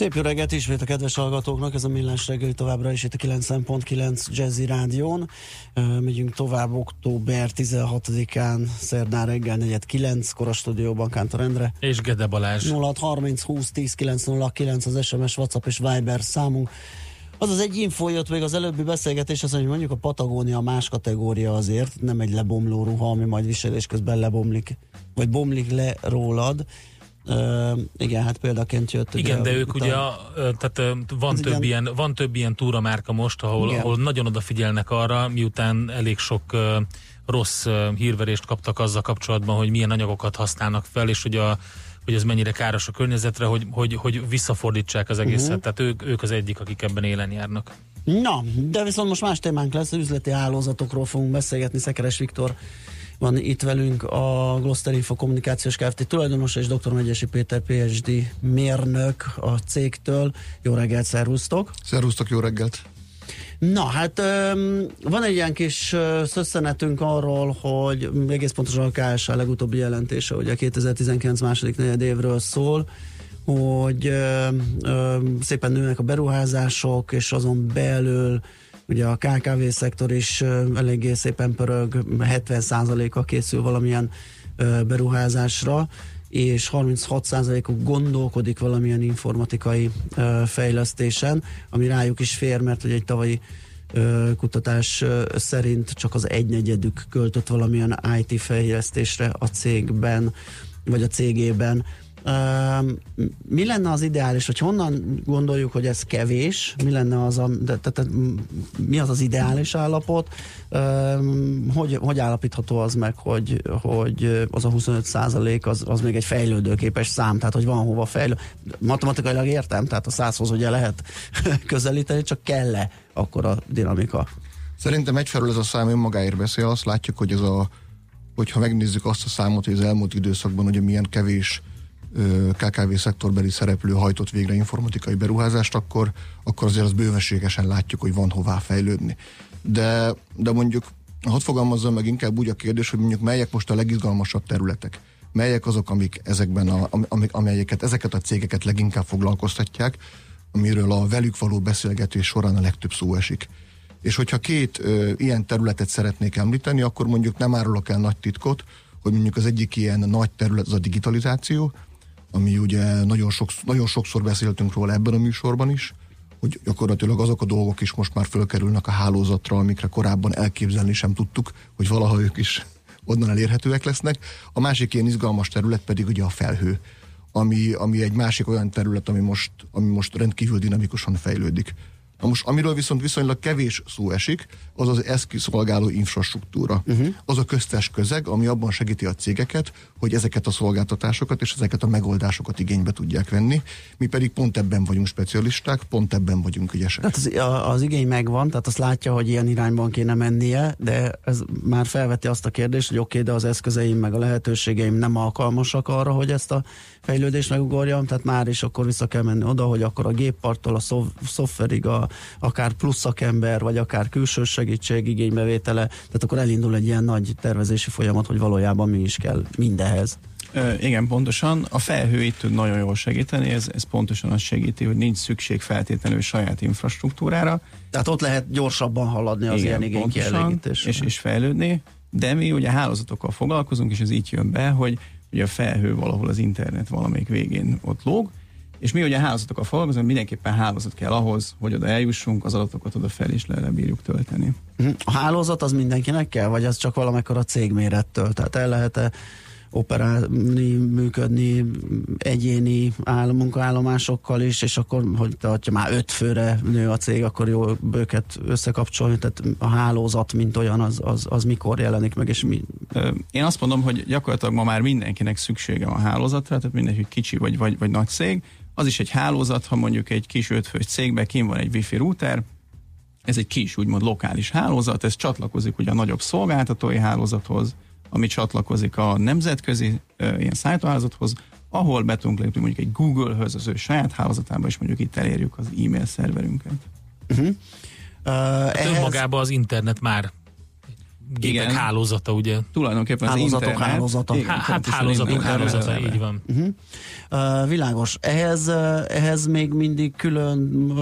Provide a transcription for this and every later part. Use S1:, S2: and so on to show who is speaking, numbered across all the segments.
S1: Szép jó reggelt ismét a kedves hallgatóknak, ez a Millás reggeli továbbra is itt a 90.9 Jazzy Rádión. Megyünk tovább október 16-án, szerdán reggel 4.9, Kora stúdióban Kántor Endre.
S2: És Gede Balázs.
S1: 0630 20 10 909 az SMS, WhatsApp és Viber számunk. Az az egy info jött még az előbbi beszélgetés, az, hogy mondjuk a Patagónia más kategória azért, nem egy lebomló ruha, ami majd viselés közben lebomlik, vagy bomlik le rólad, Uh, igen, hát példaként jött.
S2: Igen, ugye, de ők ugye, a, tehát van több, igen. ilyen, van több ilyen túramárka most, ahol, ahol nagyon odafigyelnek arra, miután elég sok uh, rossz uh, hírverést kaptak azzal kapcsolatban, hogy milyen anyagokat használnak fel, és hogy a hogy ez mennyire káros a környezetre, hogy, hogy, hogy visszafordítsák az egészet. Uh-huh. Tehát ők, ők az egyik, akik ebben élen járnak.
S1: Na, de viszont most más témánk lesz, üzleti hálózatokról fogunk beszélgetni. Szekeres Viktor van itt velünk a Gloster Info Kommunikációs Kft. tulajdonos és dr. Megyesi Péter PhD mérnök a cégtől. Jó reggelt, szervusztok!
S3: Szervusztok, jó reggelt!
S1: Na, hát van egy ilyen kis szösszenetünk arról, hogy egész pontosan a KSA legutóbbi jelentése, ugye 2019 második negyed évről szól, hogy szépen nőnek a beruházások, és azon belül Ugye a KKV szektor is eléggé szépen pörög, 70%-a készül valamilyen beruházásra, és 36%-uk gondolkodik valamilyen informatikai fejlesztésen, ami rájuk is fér, mert hogy egy tavalyi kutatás szerint csak az egynegyedük költött valamilyen IT fejlesztésre a cégben, vagy a cégében, mi lenne az ideális, hogy honnan gondoljuk, hogy ez kevés, mi lenne az a, de, de, de, mi az az ideális állapot, hogy, hogy állapítható az meg, hogy, hogy az a 25 százalék az, az még egy fejlődőképes szám, tehát hogy van hova fejlő. Matematikailag értem, tehát a százhoz ugye lehet közelíteni, csak kell-e akkor a dinamika?
S3: Szerintem egyfelől ez a szám önmagáért beszél, azt látjuk, hogy ez a hogyha megnézzük azt a számot, hogy az elmúlt időszakban ugye milyen kevés KKV szektorbeli szereplő hajtott végre informatikai beruházást, akkor, akkor azért az bőveségesen látjuk, hogy van hová fejlődni. De, de mondjuk, hadd fogalmazzam meg inkább úgy a kérdés, hogy mondjuk melyek most a legizgalmasabb területek melyek azok, amik ezekben a, amik, amelyeket ezeket a cégeket leginkább foglalkoztatják, amiről a velük való beszélgetés során a legtöbb szó esik. És hogyha két ö, ilyen területet szeretnék említeni, akkor mondjuk nem árulok el nagy titkot, hogy mondjuk az egyik ilyen nagy terület az a digitalizáció, ami ugye nagyon, sok, nagyon sokszor beszéltünk róla ebben a műsorban is, hogy gyakorlatilag azok a dolgok is most már fölkerülnek a hálózatra, amikre korábban elképzelni sem tudtuk, hogy valaha ők is onnan elérhetőek lesznek. A másik ilyen izgalmas terület pedig ugye a felhő, ami, ami egy másik olyan terület, ami most, ami most rendkívül dinamikusan fejlődik. Na most, amiről viszont viszonylag kevés szó esik, az az ezt kiszolgáló infrastruktúra. Uh-huh. Az a köztes közeg, ami abban segíti a cégeket, hogy ezeket a szolgáltatásokat és ezeket a megoldásokat igénybe tudják venni. Mi pedig pont ebben vagyunk specialisták, pont ebben vagyunk ügyesek.
S1: Tehát az, az igény megvan, tehát azt látja, hogy ilyen irányban kéne mennie, de ez már felveti azt a kérdést, hogy oké, okay, de az eszközeim meg a lehetőségeim nem alkalmasak arra, hogy ezt a fejlődést megugorjam, tehát már is akkor vissza kell menni oda, hogy akkor a gépparttól a szoftverig, a, akár plusz szakember, vagy akár külső segítség igénybevétele, tehát akkor elindul egy ilyen nagy tervezési folyamat, hogy valójában mi is kell mindenhez.
S4: Ö, igen, pontosan. A felhő itt tud nagyon jól segíteni, ez, ez pontosan azt segíti, hogy nincs szükség feltétlenül saját infrastruktúrára.
S1: Tehát ott lehet gyorsabban haladni az igen, ilyen igény
S4: és, és fejlődni, de mi ugye hálózatokkal foglalkozunk, és ez így jön be, hogy ugye a felhő valahol az internet valamelyik végén ott lóg, és mi ugye hálózatokkal foglalkozunk, mindenképpen hálózat kell ahhoz, hogy oda eljussunk, az adatokat oda fel is le, bírjuk tölteni.
S1: Mhm. A hálózat az mindenkinek kell, vagy az csak valamikor a cégmérettől? Tehát el lehet-e operálni, működni egyéni áll, munkaállomásokkal is, és akkor, hogy ha már öt főre nő a cég, akkor jó őket összekapcsolni, tehát a hálózat, mint olyan, az, az, az mikor jelenik meg, és mi?
S4: Én azt mondom, hogy gyakorlatilag ma már mindenkinek szüksége van hálózatra, tehát mindegy, kicsi vagy, vagy, vagy nagy cég, Az is egy hálózat, ha mondjuk egy kis ötfős cégben kim van egy wifi router, ez egy kis, úgymond lokális hálózat, ez csatlakozik ugye a nagyobb szolgáltatói hálózathoz, ami csatlakozik a nemzetközi ilyen szájtóhálózathoz, ahol be tudunk lépni mondjuk egy Google-höz, az ő saját hálózatába, és mondjuk itt elérjük az e-mail szerverünket. Uh-huh. Uh,
S2: ehhez... Önmagában az internet már gépek igen. hálózata, ugye?
S4: Tulajdonképpen
S1: az hálózatok internet. hálózata.
S2: Igen, hát hálózatok hálózata, így van. Uh-huh.
S1: Uh, világos. Ehhez, uh, ehhez még mindig külön, uh,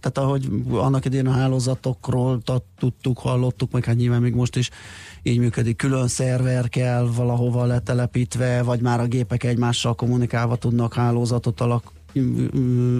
S1: tehát ahogy annak idén a hálózatokról tudtuk, hallottuk, meg hát nyilván még most is így működik, külön szerver kell valahova letelepítve, vagy már a gépek egymással kommunikálva tudnak hálózatot alak,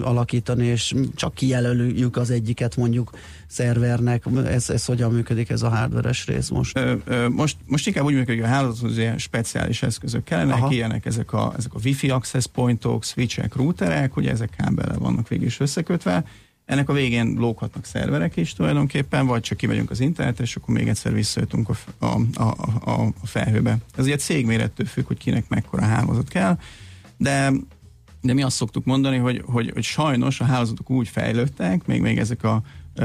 S1: alakítani, és csak kijelöljük az egyiket mondjuk szervernek. Ez, ez hogyan működik ez a hardveres rész most? Ö,
S4: ö, most, most inkább úgy működik, hogy a hálózathoz ilyen speciális eszközök kellenek, Aha. ilyenek ezek a, ezek a wifi access pointok, switchek, routerek, ugye ezek kábellel vannak végig is összekötve, ennek a végén lóghatnak szerverek is tulajdonképpen, vagy csak kimegyünk az internetre, és akkor még egyszer visszajöttünk a, a, a, a, felhőbe. Ez ugye cégmérettől függ, hogy kinek mekkora hálózat kell, de de mi azt szoktuk mondani, hogy, hogy, hogy sajnos a hálózatok úgy fejlődtek, még, még ezek a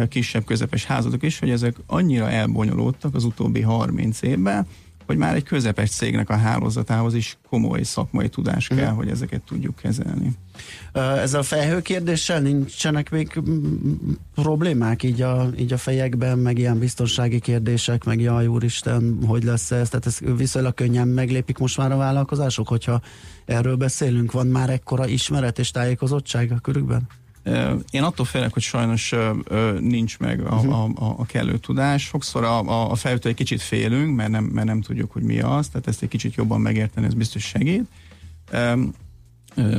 S4: kisebb, közepes hálózatok is, hogy ezek annyira elbonyolódtak az utóbbi 30 évben, hogy már egy közepes cégnek a hálózatához is komoly szakmai tudás kell, mm. hogy ezeket tudjuk kezelni.
S1: Ezzel a felhő kérdéssel nincsenek még problémák így a, így a fejekben, meg ilyen biztonsági kérdések, meg jaj úristen, hogy lesz ez? Tehát ez viszonylag könnyen meglépik most már a vállalkozások, hogyha erről beszélünk, van már ekkora ismeret és tájékozottság a körükben?
S4: Én attól félek, hogy sajnos nincs meg a, uh-huh. a, a kellő tudás. Sokszor a, a felütő egy kicsit félünk, mert nem, mert nem tudjuk, hogy mi az, tehát ezt egy kicsit jobban megérteni, ez biztos segít.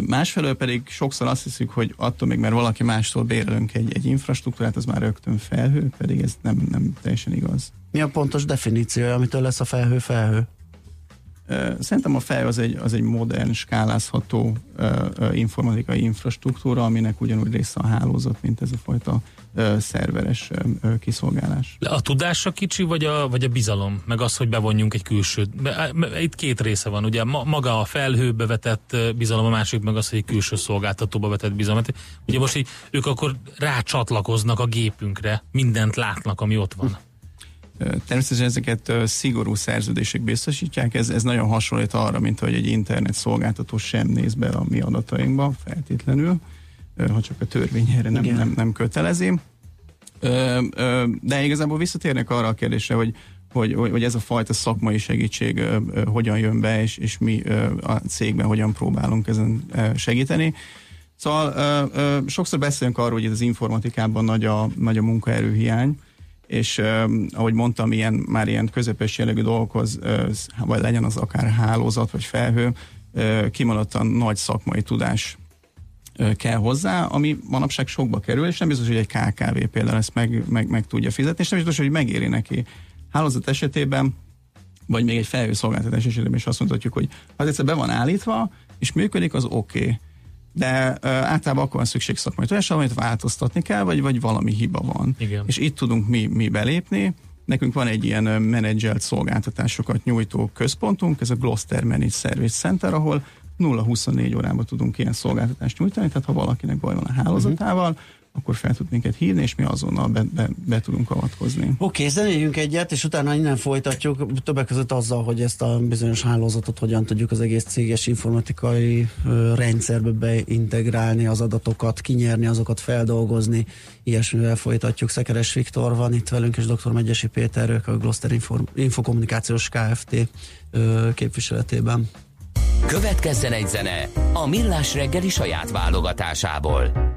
S4: Másfelől pedig sokszor azt hiszük, hogy attól még, mert valaki mástól bérelünk egy, egy infrastruktúrát, az már rögtön felhő, pedig ez nem, nem teljesen igaz.
S1: Mi a pontos definíciója, amitől lesz a felhő felhő?
S4: Szerintem a fej az egy, az egy modern, skálázható informatikai infrastruktúra, aminek ugyanúgy része a hálózat, mint ez a fajta szerveres kiszolgálás.
S2: A tudása kicsi, vagy a, vagy a bizalom? Meg az, hogy bevonjunk egy külsőt? Itt két része van, ugye maga a felhőbe vetett bizalom, a másik meg az, hogy egy külső szolgáltatóba vetett bizalom. Hát, ugye most így ők akkor rácsatlakoznak a gépünkre, mindent látnak, ami ott van.
S4: Természetesen ezeket szigorú szerződések biztosítják, ez, ez nagyon hasonlít arra, mint hogy egy internet szolgáltató sem néz be a mi adatainkba feltétlenül, ha csak a törvény erre nem, nem, nem kötelezi. De igazából visszatérnek arra a kérdésre, hogy hogy, hogy ez a fajta szakmai segítség hogyan jön be, és, és mi a cégben hogyan próbálunk ezen segíteni. Szóval sokszor beszélünk arról, hogy az informatikában nagy a, nagy a munkaerőhiány, és ahogy mondtam, ilyen, már ilyen közepes jellegű dolgokhoz, vagy legyen az akár hálózat, vagy felhő, kimondottan nagy szakmai tudás kell hozzá, ami manapság sokba kerül, és nem biztos, hogy egy KKV például ezt meg, meg, meg tudja fizetni, és nem biztos, hogy megéri neki. Hálózat esetében, vagy még egy felhőszolgáltatás esetében is azt mondhatjuk, hogy ha egyszer be van állítva, és működik, az oké. Okay de uh, általában akkor van szükség szakmai tudásra, amit változtatni kell, vagy, vagy valami hiba van.
S2: Igen.
S4: És itt tudunk mi, mi belépni. Nekünk van egy ilyen menedzselt szolgáltatásokat nyújtó központunk, ez a Gloucester Managed Service Center, ahol 0-24 órában tudunk ilyen szolgáltatást nyújtani, tehát ha valakinek baj van a hálózatával, uh-huh akkor fel tud minket hívni, és mi azonnal be, be, be tudunk avatkozni. Oké,
S1: okay, zenéljünk egyet, és utána innen folytatjuk, többek között azzal, hogy ezt a bizonyos hálózatot hogyan tudjuk az egész céges informatikai rendszerbe beintegrálni, az adatokat kinyerni, azokat feldolgozni. Ilyesmivel folytatjuk. Szekeres Viktor van itt velünk, és dr. Megyesi Péter, ők a Gloster Info- Infokommunikációs Kft. képviseletében.
S5: Következzen egy zene a Millás reggeli saját válogatásából.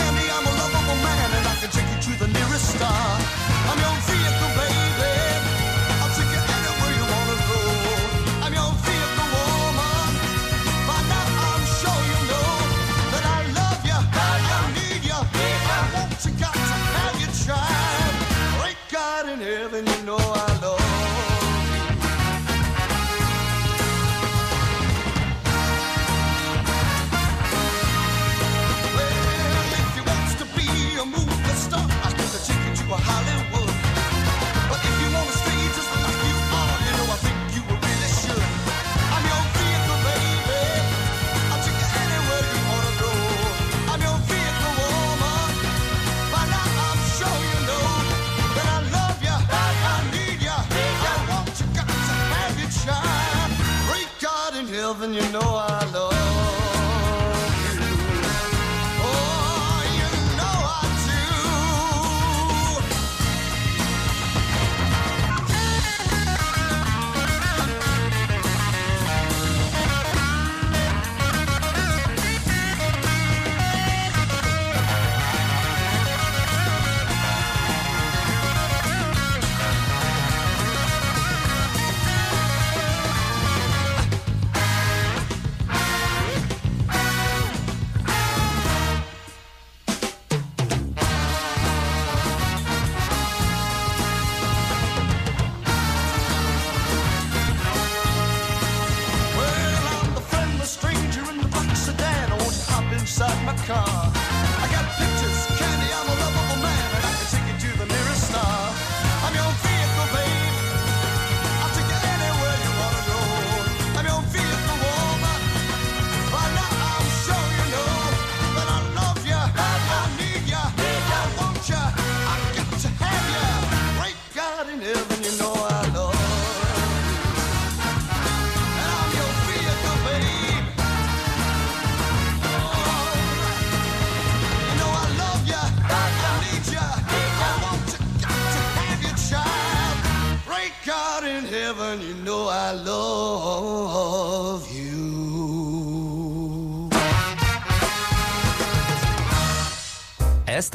S6: car?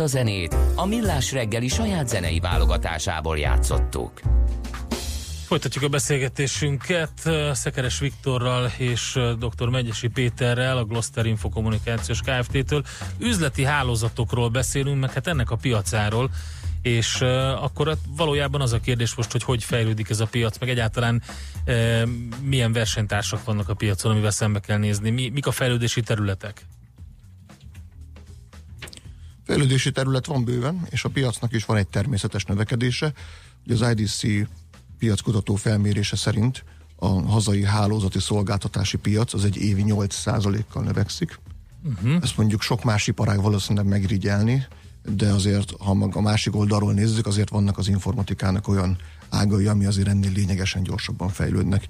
S6: A
S5: zenét a Millás reggeli saját zenei válogatásából játszottuk.
S2: Folytatjuk a beszélgetésünket eh, Szekeres Viktorral és eh, dr. Megyesi Péterrel, a Gloster Infokommunikációs Kft-től. Üzleti hálózatokról beszélünk, meg hát ennek a piacáról, és uh, akkor hát valójában az a kérdés most, hogy hogy fejlődik ez a piac, meg egyáltalán milyen versenytársak vannak a piacon, amivel szembe kell nézni. Mi, mik a fejlődési területek?
S3: Fejlődési terület van bőven, és a piacnak is van egy természetes növekedése. Ugye az IDC piackutató felmérése szerint a hazai hálózati szolgáltatási piac az egy évi 8%-kal növekszik. Uh-huh. Ezt mondjuk sok más iparág valószínűleg megrigyelni, de azért, ha a másik oldalról nézzük, azért vannak az informatikának olyan ágai, ami azért ennél lényegesen gyorsabban fejlődnek.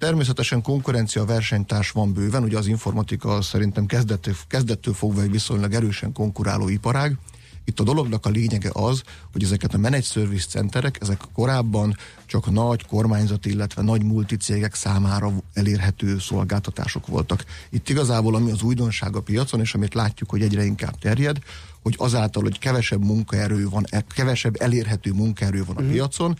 S3: Természetesen konkurencia, versenytárs van bőven, ugye az informatika szerintem kezdettől, kezdettől fogva egy viszonylag erősen konkuráló iparág. Itt a dolognak a lényege az, hogy ezeket a managed service centerek, ezek korábban csak nagy kormányzati, illetve nagy multicégek számára elérhető szolgáltatások voltak. Itt igazából ami az újdonság a piacon, és amit látjuk, hogy egyre inkább terjed, hogy azáltal, hogy kevesebb munkaerő van, e- kevesebb elérhető munkaerő van a mm. piacon,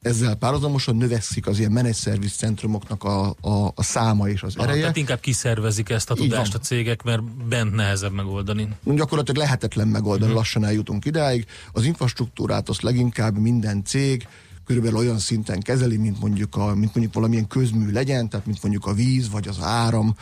S3: ezzel párhuzamosan növekszik az ilyen managed service centrumoknak a, a, a száma és az ereje.
S2: tehát inkább kiszervezik ezt a tudást a cégek, mert bent nehezebb megoldani.
S3: gyakorlatilag lehetetlen megoldani, uh-huh. lassan eljutunk idáig. Az infrastruktúrát azt leginkább minden cég körülbelül olyan szinten kezeli, mint mondjuk, a, mint mondjuk valamilyen közmű legyen, tehát mint mondjuk a víz, vagy az áram,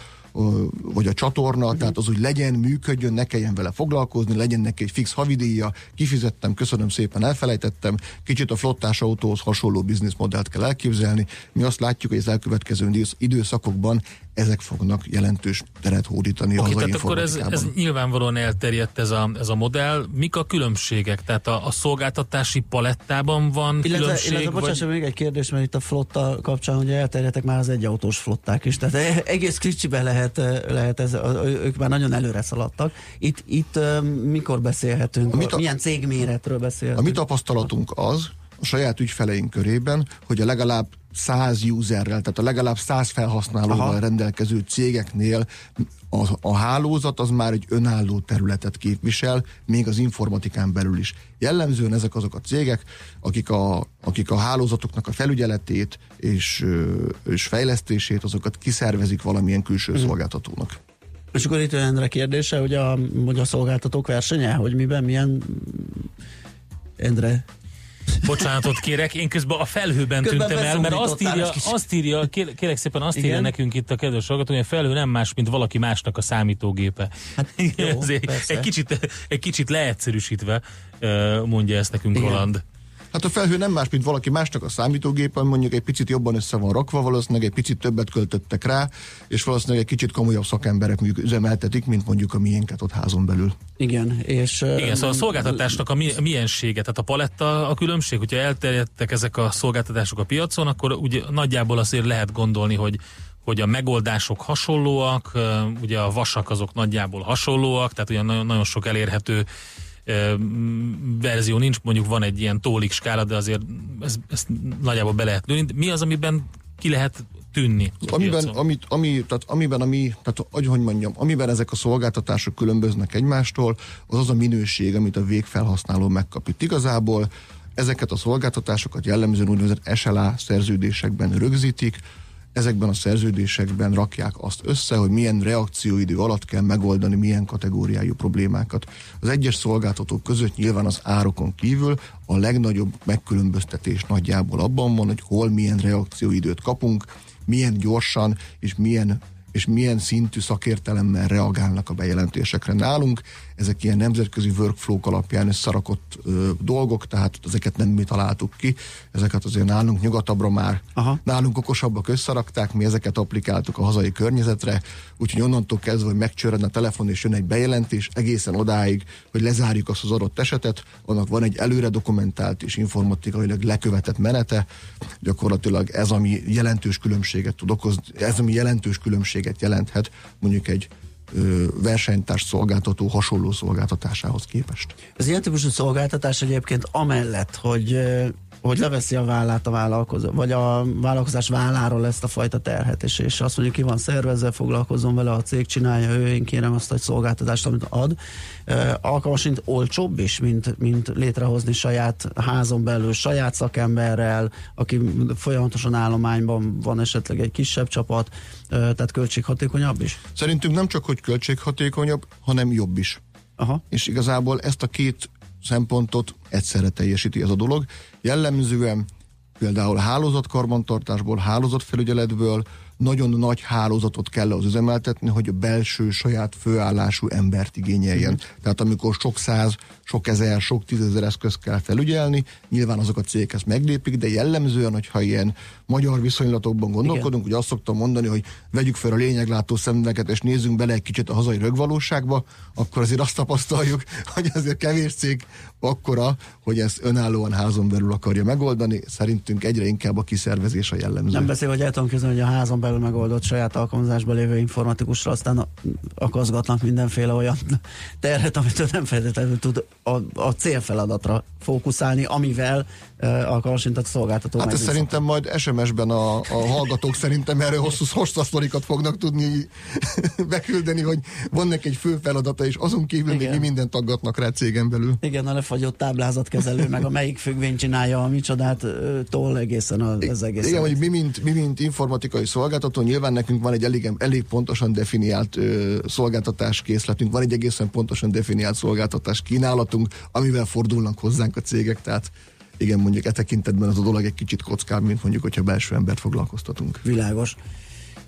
S3: vagy a csatorna, uh-huh. tehát az úgy legyen, működjön, ne kelljen vele foglalkozni, legyen neki egy fix havidíja, kifizettem, köszönöm szépen, elfelejtettem, kicsit a flottás autóhoz hasonló bizniszmodellt kell elképzelni. Mi azt látjuk, hogy az elkövetkező idősz- időszakokban ezek fognak jelentős teret hódítani a
S2: Oké,
S3: hazai
S2: tehát akkor ez, ez nyilvánvalóan elterjedt ez a, ez a modell. Mik a különbségek? Tehát a, a szolgáltatási palettában van
S1: Illetve,
S2: különbség?
S1: illetve
S2: vagy...
S1: még egy kérdés, mert itt a flotta kapcsán ugye elterjedtek már az egyautós flották is, tehát egész kicsibe lehet, lehet ez, a- ők már nagyon előre szaladtak. Itt, itt ö, mikor beszélhetünk,
S3: A ta-
S1: milyen cégméretről
S3: A
S1: beszélhetünk?
S3: mi tapasztalatunk az, a saját ügyfeleink körében, hogy a legalább 100 userrel, tehát a legalább 100 felhasználóval
S1: Aha.
S3: rendelkező cégeknél a, a hálózat az már egy önálló területet képvisel, még az informatikán belül is. Jellemzően ezek azok a cégek, akik a, akik a hálózatoknak a felügyeletét és, és fejlesztését, azokat kiszervezik valamilyen külső
S1: Mhm.
S3: szolgáltatónak.
S1: És akkor itt jön Endre kérdése, hogy a, hogy a szolgáltatók versenye, hogy miben, milyen Endre
S2: Bocsánatot kérek, én közben a felhőben
S1: Közben
S2: tűntem el, mert azt írja, azt írja kér- kérek szépen azt
S1: Igen?
S2: írja nekünk itt a kedves hallgató, hogy a felhő nem más, mint valaki másnak a számítógépe. Hát,
S1: jó,
S2: egy, kicsit, egy kicsit leegyszerűsítve mondja ezt nekünk
S1: Igen.
S2: Roland.
S3: Hát a felhő nem más, mint valaki másnak a számítógépen, mondjuk egy picit jobban össze van rakva, valószínűleg egy picit többet költöttek rá, és valószínűleg egy kicsit komolyabb szakemberek mondjuk üzemeltetik, mint mondjuk a miénket ott házon belül.
S1: Igen, és...
S2: Igen, szóval a szolgáltatásnak a mi, miensége, tehát a paletta a különbség, hogyha elterjedtek ezek a szolgáltatások a piacon, akkor ugye nagyjából azért lehet gondolni, hogy hogy a megoldások hasonlóak, ugye a vasak azok nagyjából hasonlóak, tehát ugye nagyon, nagyon sok elérhető verzió nincs, mondjuk van egy ilyen tólik skála, de azért ez, ezt nagyjából be lehet lőni. Mi az, amiben ki lehet tűnni?
S3: Amiben, amit, ami, tehát amiben, ami, tehát, hogy mondjam, amiben ezek a szolgáltatások különböznek egymástól, az az a minőség, amit a végfelhasználó megkap. Itt igazából ezeket a szolgáltatásokat jellemzően úgynevezett SLA szerződésekben rögzítik, ezekben a szerződésekben rakják azt össze, hogy milyen reakcióidő alatt kell megoldani milyen kategóriájú problémákat. Az egyes szolgáltatók között nyilván az árokon kívül a legnagyobb megkülönböztetés nagyjából abban van, hogy hol milyen reakcióidőt kapunk, milyen gyorsan és milyen és milyen szintű szakértelemmel reagálnak a bejelentésekre. Nálunk ezek ilyen nemzetközi workflow alapján összerakott ö, dolgok, tehát ezeket nem mi találtuk ki, ezeket azért nálunk nyugatabbra már,
S1: Aha.
S3: nálunk okosabbak összerakták, mi ezeket applikáltuk a hazai környezetre, úgyhogy onnantól kezdve, hogy megcsörren a telefon és jön egy bejelentés, egészen odáig, hogy lezárjuk azt az adott esetet, annak van egy előre dokumentált és informatikailag lekövetett menete, gyakorlatilag ez, ami jelentős különbséget tud okozni, ez, ami jelentős különbséget jelenthet mondjuk egy versenytárs szolgáltató hasonló szolgáltatásához képest.
S1: Ez ilyen típusú szolgáltatás egyébként amellett, hogy hogy leveszi a vállát a vállalkozó, vagy a vállalkozás válláról ezt a fajta terhet, és, és azt mondja, ki van szervezve, foglalkozom vele, a cég csinálja, ő, én kérem azt egy szolgáltatást, amit ad. Uh, alkalmasint olcsóbb is, mint, mint létrehozni saját házon belül, saját szakemberrel, aki folyamatosan állományban van esetleg egy kisebb csapat, uh, tehát költséghatékonyabb is.
S3: Szerintünk nem csak, hogy költséghatékonyabb, hanem jobb is.
S1: Aha.
S3: és igazából ezt a két szempontot egyszerre teljesíti ez a dolog. Jellemzően például hálózatkarbantartásból, hálózatfelügyeletből nagyon nagy hálózatot kell az üzemeltetni, hogy a belső saját főállású embert igényeljen.
S1: Mhm.
S3: Tehát amikor sok száz, sok ezer, sok tízezer eszköz kell felügyelni, nyilván azok a cégek ezt meglépik, de jellemzően, hogyha ilyen magyar viszonylatokban gondolkodunk, hogy azt szoktam mondani, hogy vegyük fel a lényeglátó szemüveget, és nézzünk bele egy kicsit a hazai rögvalóságba, akkor azért azt tapasztaljuk, hogy azért kevés cég akkora, hogy ezt önállóan házon belül akarja megoldani. Szerintünk egyre inkább a kiszervezés a jellemző.
S1: Nem beszél, hogy el tudom képzelni, hogy a házon belül megoldott saját alkalmazásban lévő informatikusra aztán a- akaszgatnak mindenféle olyan terhet, amit ő nem feltétlenül tud a, a célfeladatra fókuszálni, amivel alkalmasint a szolgáltató
S3: Hát ez szerintem majd SMS-ben a, a hallgatók szerintem erről hosszú hosszasztorikat fognak tudni beküldeni, hogy van neki egy fő feladata, és azon kívül még
S1: Igen.
S3: mi mindent aggatnak rá cégen belül.
S1: Igen, a lefagyott táblázatkezelő, meg a melyik függvény csinálja a micsodát, tól egészen az, az egész.
S3: Igen, hogy mi mint, mi, mint informatikai szolgáltató, nyilván nekünk van egy elég, elég pontosan definiált ö, szolgáltatás készletünk, van egy egészen pontosan definiált szolgáltatás kínálatunk, amivel fordulnak hozzánk a cégek, tehát igen, mondjuk e tekintetben az a dolog egy kicsit kockább, mint mondjuk, hogyha belső embert foglalkoztatunk.
S1: Világos.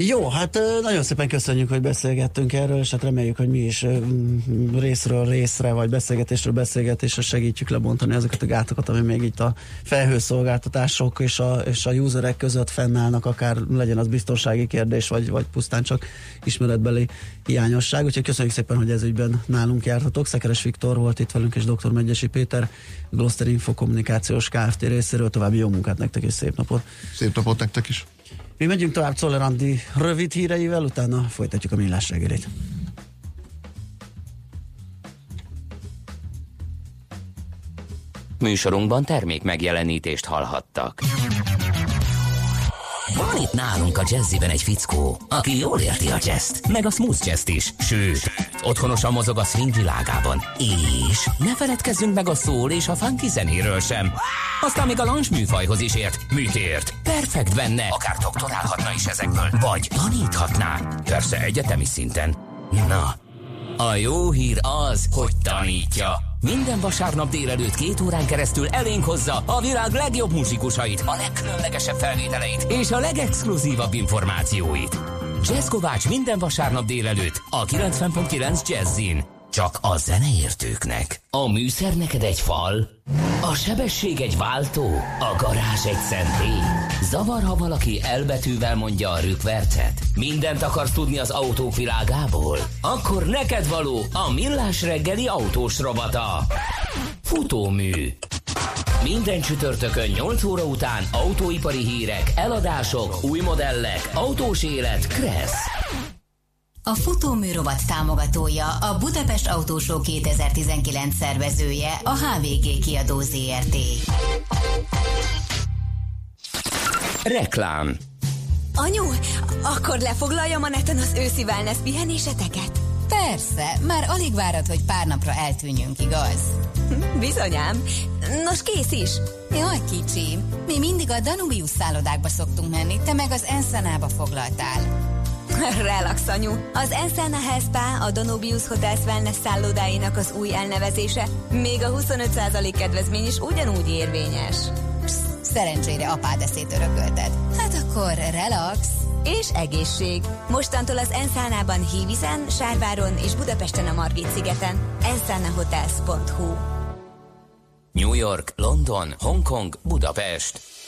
S1: Jó, hát nagyon szépen köszönjük, hogy beszélgettünk erről, és hát reméljük, hogy mi is mm, részről részre, vagy beszélgetésről beszélgetésre segítjük lebontani ezeket a gátokat, ami még itt a felhőszolgáltatások és a, és a userek között fennállnak, akár legyen az biztonsági kérdés, vagy, vagy pusztán csak ismeretbeli hiányosság. Úgyhogy köszönjük szépen, hogy ez ügyben nálunk jártatok. Szekeres Viktor volt itt velünk, és dr. Megyesi Péter, Gloster Info kommunikációs Kft. részéről. További jó munkát nektek, és szép napot!
S3: Szép napot nektek is!
S1: Mi megyünk tovább Czoller Andi rövid híreivel, utána folytatjuk a millás reggelét.
S5: Műsorunkban termék megjelenítést hallhattak. Van itt nálunk a jazziben egy fickó, aki jól érti a jazzt, meg a smooth jazzt is, sőt, otthonosan mozog a swing világában. És ne feledkezzünk meg a szól és a funky zenéről sem. Aztán még a lounge műfajhoz is ért. Mit ért? Perfekt benne, akár doktorálhatna is ezekből, vagy taníthatná. Persze egyetemi szinten. Na, a jó hír az, hogy tanítja. Minden vasárnap délelőtt két órán keresztül elénk hozza a világ legjobb muzsikusait, a legkülönlegesebb felvételeit és a legexkluzívabb információit. Jazz Kovács minden vasárnap délelőtt a 90.9 Jazzin. Csak a zeneértőknek. A műszer neked egy fal, a sebesség egy váltó, a garázs egy szentély. Zavar, ha valaki elbetűvel mondja a rükvercet? Mindent akarsz tudni az autók világából? Akkor neked való a millás reggeli autós rovata. Futómű. Minden csütörtökön 8 óra után autóipari hírek, eladások, új modellek, autós élet, kressz.
S7: A futóműrovat támogatója a Budapest Autósó 2019 szervezője a HVG kiadó ZRT.
S5: Reklám.
S8: Anyu, akkor lefoglaljam a neten az őszi wellness pihenéseteket?
S7: Persze, már alig várod, hogy pár napra eltűnjünk, igaz?
S8: Bizonyám. Nos, kész is.
S7: Jaj, kicsim, mi mindig a Danubius szállodákba szoktunk menni, te meg az Ensenába foglaltál.
S8: Relax, anyu. Az Ensenna Health Spa a Danubius Hotels Wellness szállodáinak az új elnevezése, még a 25% kedvezmény is ugyanúgy érvényes.
S7: Szerencsére apád eszét örökölted. Hát akkor relax.
S8: És egészség. Mostantól az Enszánában Hívizen, Sárváron és Budapesten a Margit szigeten. ensannahotels.hu
S5: New York, London, Hongkong, Budapest.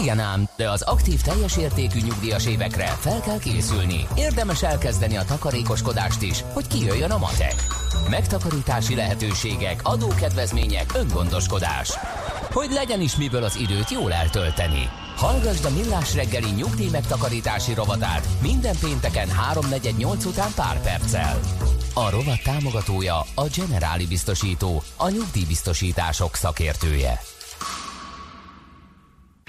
S5: Igen ám, de az aktív teljes értékű nyugdíjas évekre fel kell készülni. Érdemes elkezdeni a takarékoskodást is, hogy kijöjjön a matek. Megtakarítási lehetőségek, adókedvezmények, öngondoskodás. Hogy legyen is miből az időt jól eltölteni. Hallgasd a Millás reggeli nyugdíj megtakarítási rovatát minden pénteken 3.48 után pár perccel. A rovat támogatója a Generáli Biztosító, a nyugdíjbiztosítások szakértője.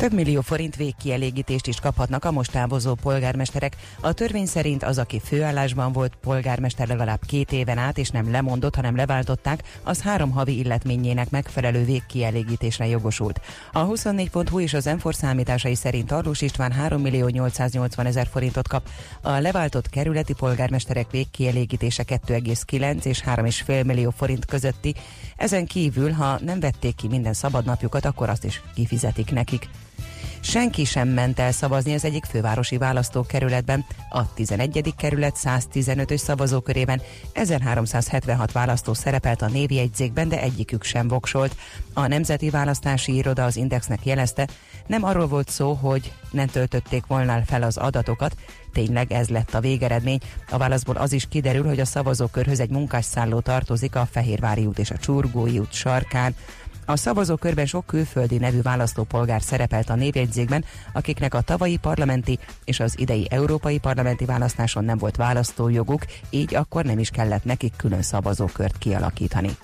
S9: Több millió forint végkielégítést is kaphatnak a most távozó polgármesterek. A törvény szerint az, aki főállásban volt polgármester legalább két éven át, és nem lemondott, hanem leváltották, az három havi illetményének megfelelő végkielégítésre jogosult. A 24.hu és az Enfor számításai szerint Arlós István 3 millió 880 ezer forintot kap. A leváltott kerületi polgármesterek végkielégítése 2,9 és 3,5 millió forint közötti. Ezen kívül, ha nem vették ki minden szabadnapjukat, akkor azt is kifizetik nekik. Senki sem ment el szavazni az egyik fővárosi választókerületben. A 11. kerület 115-ös szavazókörében 1376 választó szerepelt a névjegyzékben, de egyikük sem voksolt. A Nemzeti Választási Iroda az Indexnek jelezte, nem arról volt szó, hogy nem töltötték volna fel az adatokat, tényleg ez lett a végeredmény. A válaszból az is kiderül, hogy a szavazókörhöz egy munkásszálló tartozik a Fehérvári út és a Csurgói út sarkán. A szavazókörben sok külföldi nevű választópolgár szerepelt a névjegyzékben, akiknek a tavalyi parlamenti és az idei európai parlamenti választáson nem volt választójoguk, így akkor nem is kellett nekik külön szavazókört kialakítani.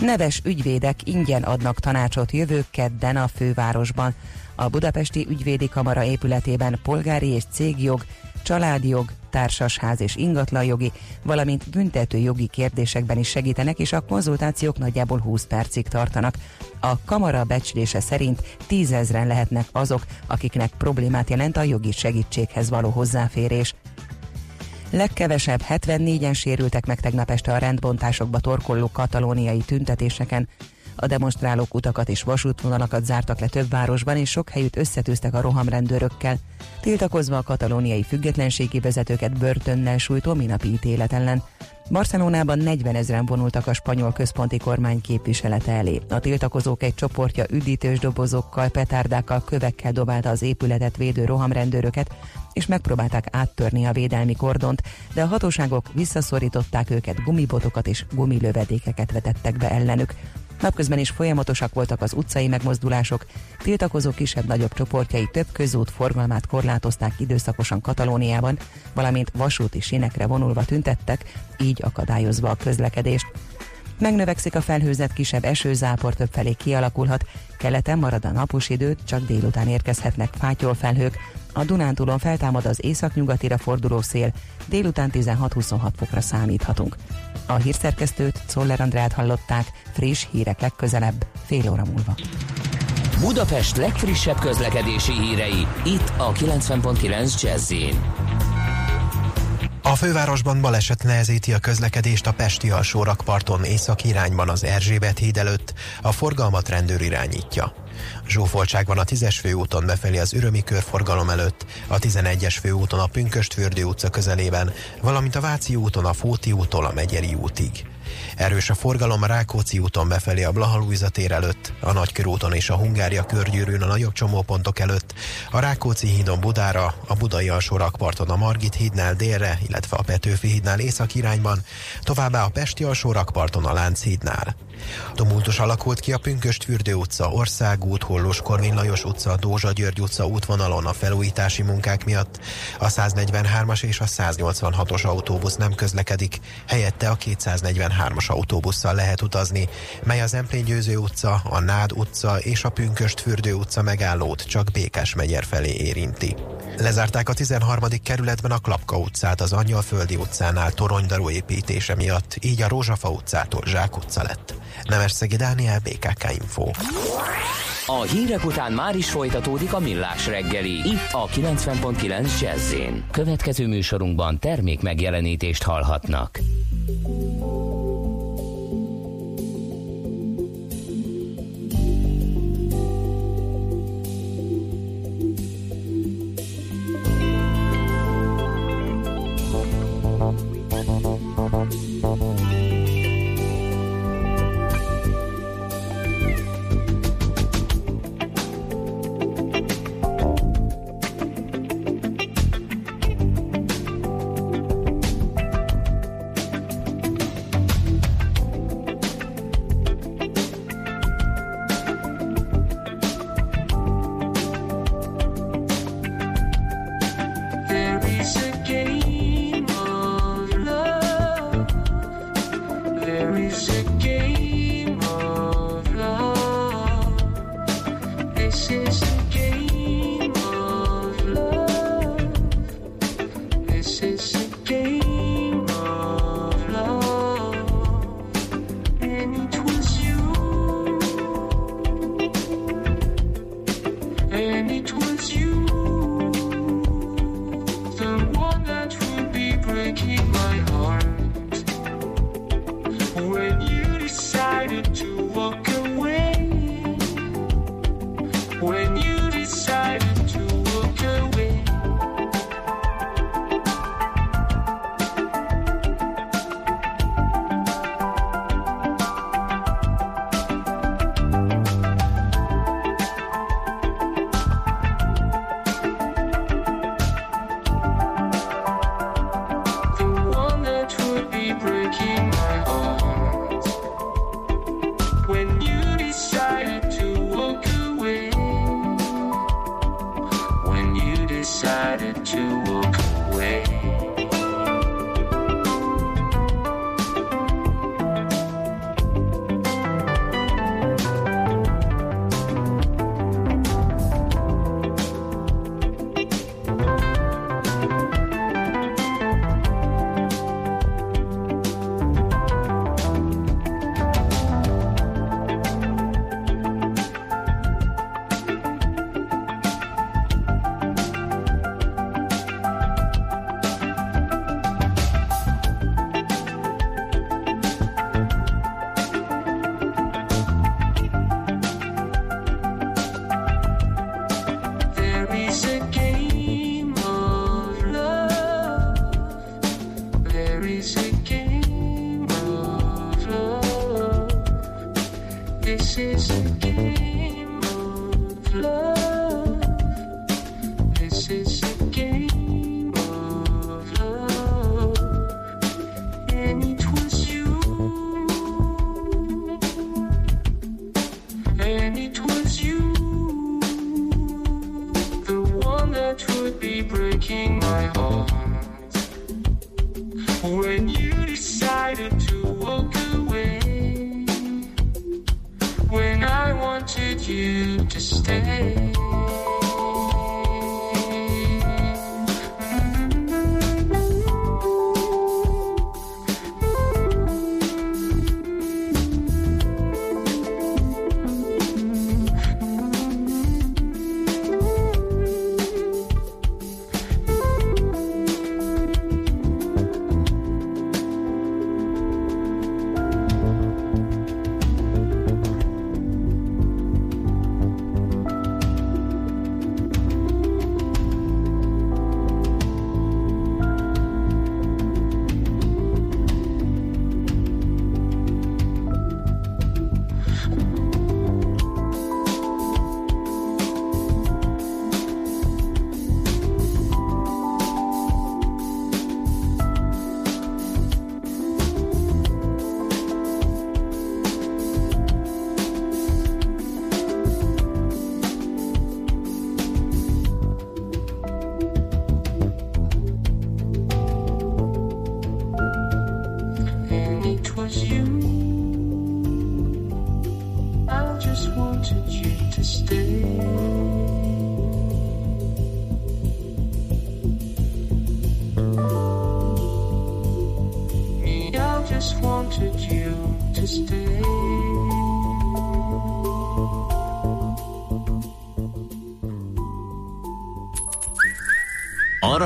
S9: Neves ügyvédek ingyen adnak tanácsot jövő kedden a fővárosban. A Budapesti Ügyvédi Kamara épületében polgári és cégjog, családjog, társasház és ingatlanjogi, valamint büntető jogi kérdésekben is segítenek, és a konzultációk nagyjából 20 percig tartanak. A kamara becslése szerint tízezren lehetnek azok, akiknek problémát jelent a jogi segítséghez való hozzáférés. Legkevesebb 74-en sérültek meg tegnap este a rendbontásokba torkolló katalóniai tüntetéseken. A demonstrálók utakat és vasútvonalakat zártak le több városban, és sok helyütt összetűztek a rohamrendőrökkel, tiltakozva a katalóniai függetlenségi vezetőket börtönnel sújtó minapi ítélet ellen. Barcelonában 40 ezeren vonultak a spanyol központi kormány képviselete elé. A tiltakozók egy csoportja üdítős dobozokkal, petárdákkal, kövekkel dobálta az épületet védő rohamrendőröket, és megpróbálták áttörni a védelmi kordont, de a hatóságok visszaszorították őket, gumibotokat és gumilövedékeket vetettek be ellenük. Napközben is folyamatosak voltak az utcai megmozdulások, tiltakozó kisebb-nagyobb csoportjai több közút forgalmát korlátozták időszakosan Katalóniában, valamint vasúti sinekre vonulva tüntettek, így akadályozva a közlekedést. Megnövekszik a felhőzet, kisebb esőzápor többfelé kialakulhat, keleten marad a napos időt, csak délután érkezhetnek fátyol felhők, a Dunántúlon feltámad az északnyugatira forduló szél, délután 16-26 fokra számíthatunk. A hírszerkesztőt, Czoller Andrát hallották, friss hírek legközelebb, fél óra múlva.
S10: Budapest legfrissebb közlekedési hírei, itt a 90.9 jazz
S11: a fővárosban baleset nehezíti a közlekedést a Pesti alsó rakparton észak irányban az Erzsébet híd előtt, a forgalmat rendőr irányítja. Zsúfoltság van a 10-es főúton befelé az Ürömi körforgalom előtt, a 11-es főúton a Pünköstfürdő utca közelében, valamint a Váci úton a Fóti úttól a Megyeri útig. Erős a forgalom a Rákóczi úton befelé a Blahalújza tér előtt, a Nagykörúton és a Hungária körgyűrűn a nagyobb csomópontok előtt, a Rákóczi hídon Budára, a Budai alsó rakparton a Margit hídnál délre, illetve a Petőfi hídnál észak irányban, továbbá a Pesti alsó rakparton a Lánchídnál. Tumultus alakult ki a Pünköst Fürdő utca, Országút, Hollós Korvin Lajos utca, Dózsa György utca útvonalon a felújítási munkák miatt. A 143-as és a 186-os autóbusz nem közlekedik, helyette a 243-as autóbusszal lehet utazni, mely az Emplén Győző utca, a Nád utca és a Pünköst Fürdő utca megállót csak Békás megyer felé érinti. Lezárták a 13. kerületben a Klapka utcát az Angyalföldi utcánál toronydarú építése miatt, így a Rózsafa utcától Zsák utca lett. Szegi Dániel, BKK Info.
S10: A hírek után már is folytatódik a millás reggeli, itt a 90.9 jazz Következő műsorunkban termék megjelenítést hallhatnak.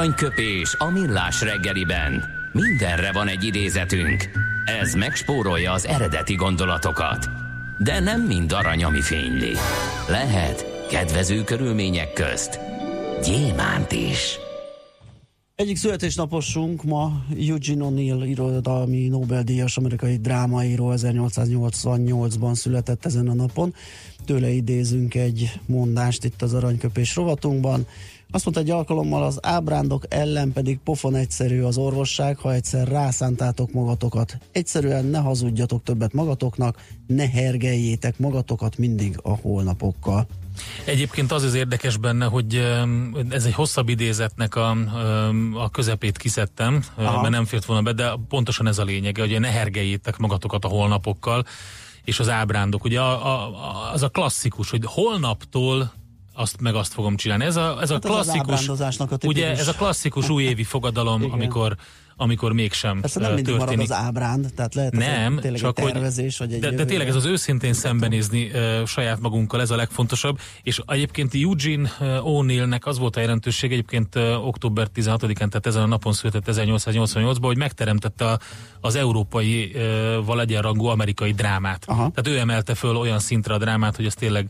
S5: Aranyköpés a millás reggeliben. Mindenre van egy idézetünk. Ez megspórolja az eredeti gondolatokat. De nem mind arany, ami fényli. Lehet kedvező körülmények közt gyémánt is.
S1: Egyik születésnaposunk ma Eugene O'Neill irodalmi Nobel-díjas amerikai drámaíró 1888-ban született ezen a napon. Tőle idézünk egy mondást itt az aranyköpés rovatunkban. Azt mondta egy alkalommal, az ábrándok ellen pedig pofon egyszerű az orvosság, ha egyszer rászántátok magatokat. Egyszerűen ne hazudjatok többet magatoknak, ne hergeljétek magatokat mindig a holnapokkal.
S2: Egyébként az az érdekes benne, hogy ez egy hosszabb idézetnek a, a közepét kiszedtem,
S1: Aha.
S2: mert nem fért volna be, de pontosan ez a lényege, hogy ne hergeljétek magatokat a holnapokkal, és az ábrándok. Ugye a, a, az a klasszikus, hogy holnaptól azt meg azt fogom csinálni. Ez a, ez a
S1: Hát ez
S2: klasszikus,
S1: ábrándozásnak a
S2: ugye ez a klasszikus újévi fogadalom,
S1: Igen.
S2: amikor amikor mégsem
S1: Persze nem mindig marad
S2: történik.
S1: az ábránd, tehát lehet ez
S2: Nem,
S1: tényleg
S2: csak
S1: egy tervezés,
S2: hogy,
S1: vagy egy
S2: de, de tényleg ez az őszintén szembenézni uh, saját magunkkal, ez a legfontosabb, és egyébként Eugene O'Neillnek az volt a jelentőség, egyébként uh, október 16-án, tehát ezen a napon született 1888-ban, hogy megteremtette a, az európai uh, val egyenrangú amerikai drámát.
S1: Aha.
S2: Tehát ő emelte föl olyan szintre a drámát, hogy ez tényleg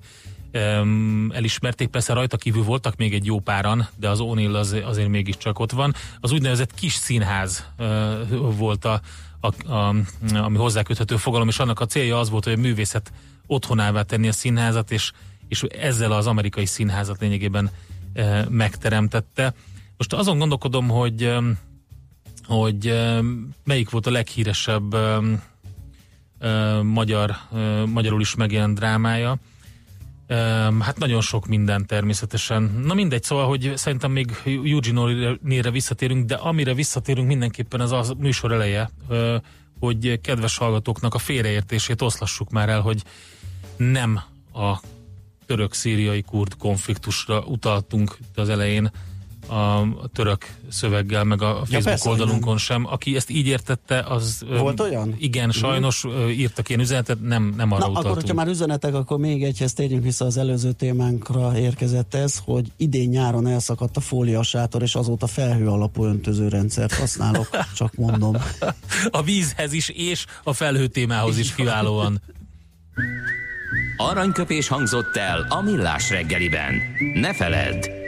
S2: um, elismerték, persze rajta kívül voltak még egy jó páran, de az O'Neill az, azért mégiscsak ott van. Az úgynevezett kis színház volt a, a, a, ami hozzáköthető fogalom, és annak a célja az volt, hogy a művészet otthonává tenni a színházat, és, és ezzel az amerikai színházat lényegében megteremtette. Most azon gondolkodom, hogy hogy melyik volt a leghíresebb magyar, magyarul is megjelent drámája. Hát nagyon sok minden természetesen. Na mindegy, szóval, hogy szerintem még Eugene O'Neillre visszatérünk, de amire visszatérünk mindenképpen az a műsor eleje, hogy kedves hallgatóknak a félreértését oszlassuk már el, hogy nem a török-szíriai kurd konfliktusra utaltunk az elején a, török szöveggel, meg a Facebook
S1: persze, hogy
S2: oldalunkon
S1: nem.
S2: sem. Aki ezt így értette, az...
S1: Volt olyan?
S2: Igen, sajnos ö, írtak ilyen üzenetet, nem, nem arra
S1: Na,
S2: utaltunk.
S1: akkor, hogyha már üzenetek, akkor még egyhez térjünk vissza az előző témánkra érkezett ez, hogy idén nyáron elszakadt a fóliasátor, és azóta felhő alapú öntözőrendszert használok, csak mondom.
S2: A vízhez is, és a felhő témához is kiválóan.
S5: Aranyköpés hangzott el a millás reggeliben. Ne feledd,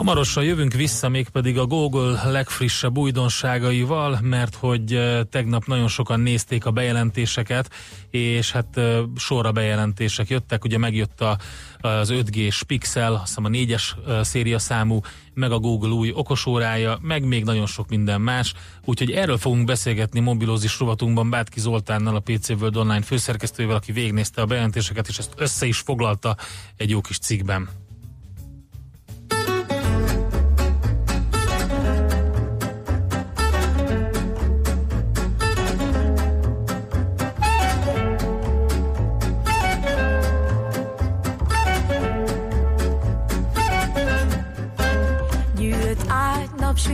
S2: Hamarosan jövünk vissza, mégpedig a Google legfrissebb újdonságaival, mert hogy tegnap nagyon sokan nézték a bejelentéseket, és hát sorra bejelentések jöttek, ugye megjött a, az 5G-s Pixel, azt hiszem a 4-es eh, széria számú, meg a Google új okosórája, meg még nagyon sok minden más, úgyhogy erről fogunk beszélgetni mobilózis rovatunkban Bátki Zoltánnal, a PC World Online főszerkesztőjével, aki végignézte a bejelentéseket, és ezt össze is foglalta egy jó kis cikkben.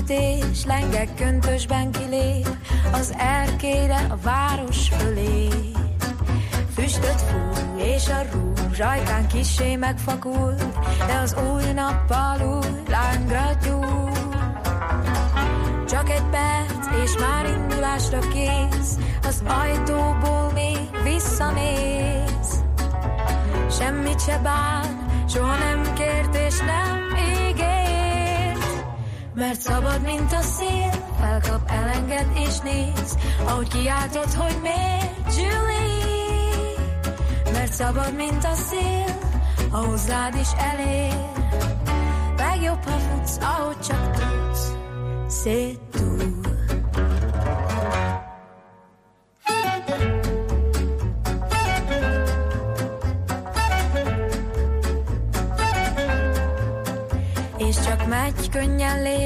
S12: Napsütés, lengek köntösben kilép Az erkére a város fölé. Füstöt fúj, és a rúzs ajkán kissé megfakult De az új nappal új lángra gyúl. Csak egy perc, és már indulásra kész Az ajtóból még visszanéz. Semmit se bán, soha nem kért és nem Mert szabad, mint a szél, felkap, elenged és néz. Ahogy kiáltod, hogy miért, Julie? Mert szabad, mint a szél, ha hozzád is elér. Legjobb, ha futsz, ahogy csak tudsz. Csak megy, könnyen lép,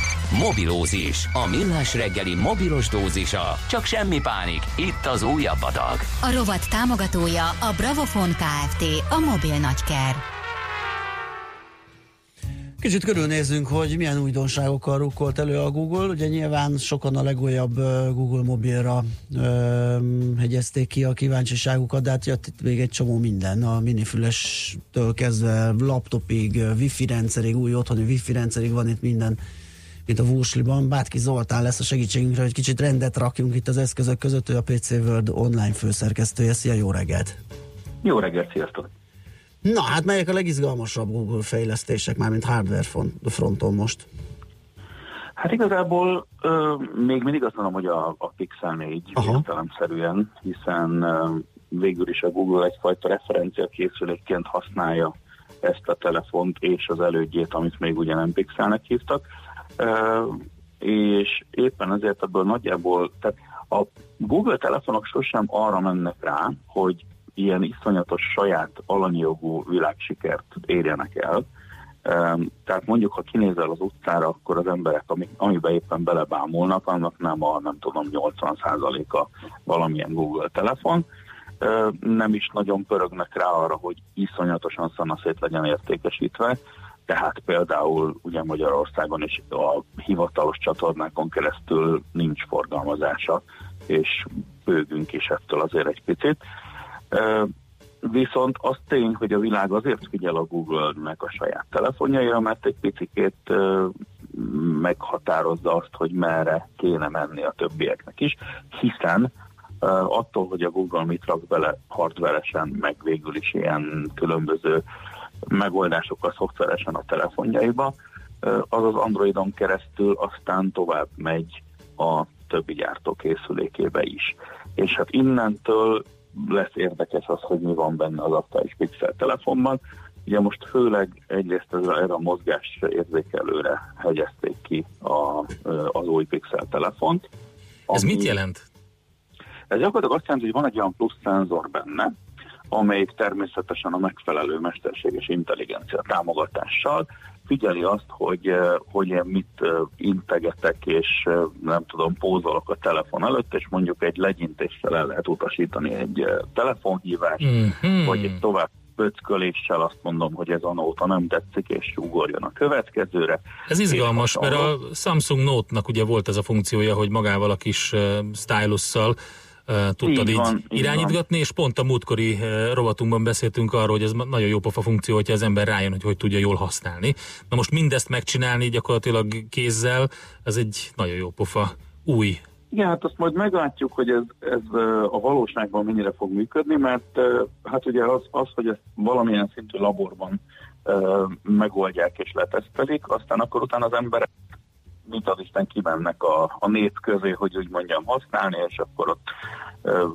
S5: Mobilózis, a millás reggeli mobilos dózisa. Csak semmi pánik, itt az újabb adag.
S7: A rovat támogatója a Bravofon Kft. A mobil nagyker.
S1: Kicsit körülnézzünk, hogy milyen újdonságokkal rukkolt elő a Google. Ugye nyilván sokan a legújabb Google mobilra ö, hegyezték ki a kíváncsiságukat, de hát jött itt még egy csomó minden, a minifülestől kezdve laptopig, wifi rendszerig, új otthoni wifi rendszerig van itt minden itt a Vúsliban. Bátki Zoltán lesz a segítségünkre, hogy kicsit rendet rakjunk itt az eszközök között, ő a PC World online főszerkesztője. Szia, jó reggelt!
S13: Jó reggelt, sziasztok!
S1: Na, hát melyek a legizgalmasabb Google fejlesztések, mármint hardware front, fronton most?
S13: Hát igazából ö, még mindig azt mondom, hogy a, a Pixel 4
S1: Aha.
S13: értelemszerűen, hiszen ö, végül is a Google egyfajta referencia készülékként használja ezt a telefont és az elődjét, amit még ugye nem Pixelnek hívtak. És éppen ezért ebből nagyjából, tehát a Google telefonok sosem arra mennek rá, hogy ilyen iszonyatos saját alanyjogú világsikert érjenek el. Tehát mondjuk, ha kinézel az utcára, akkor az emberek, ami, amiben éppen belebámulnak, annak nem a, nem tudom, 80%-a valamilyen Google telefon. Nem is nagyon pörögnek rá arra, hogy iszonyatosan szanaszét legyen értékesítve. Tehát például ugye Magyarországon is a hivatalos csatornákon keresztül nincs forgalmazása, és bőgünk is ettől azért egy picit. Viszont az tény, hogy a világ azért figyel a Google-nek a saját telefonjaira, mert egy picikét ö, meghatározza azt, hogy merre kéne menni a többieknek is, hiszen uh, attól, hogy a Google mit rak bele hardveresen, meg végül is ilyen különböző megoldásokkal szoftveresen a telefonjaiba, az az Androidon keresztül aztán tovább megy a többi gyártó készülékébe is. És hát innentől lesz érdekes az, hogy mi van benne az aktuális Pixel telefonban. Ugye most főleg egyrészt erre a mozgás érzékelőre hegyezték ki a, az új Pixel telefont.
S2: Ez mit jelent?
S13: Ez gyakorlatilag azt jelenti, hogy van egy olyan plusz szenzor benne, amelyik természetesen a megfelelő mesterséges intelligencia támogatással figyeli azt, hogy, eh, hogy én mit eh, integetek, és eh, nem tudom, pózolok a telefon előtt, és mondjuk egy legyintéssel el lehet utasítani egy telefonhívást, mm-hmm. vagy egy tovább pöcköléssel azt mondom, hogy ez a nóta nem tetszik, és ugorjon a következőre.
S2: Ez izgalmas, mert a Samsung Note-nak ugye volt ez a funkciója, hogy magával a kis stylusszal tudtad így, van, így irányítgatni, van. és pont a múltkori rovatunkban beszéltünk arról, hogy ez nagyon jó pofa funkció, hogyha az ember rájön, hogy hogy tudja jól használni. Na most mindezt megcsinálni gyakorlatilag kézzel, ez egy nagyon jó pofa új
S13: igen, hát azt majd meglátjuk, hogy ez, ez a valóságban mennyire fog működni, mert hát ugye az, az hogy ezt valamilyen szintű laborban megoldják és letesztelik, aztán akkor utána az emberek mint az Isten kimennek a, a nép közé, hogy úgy mondjam használni, és akkor ott,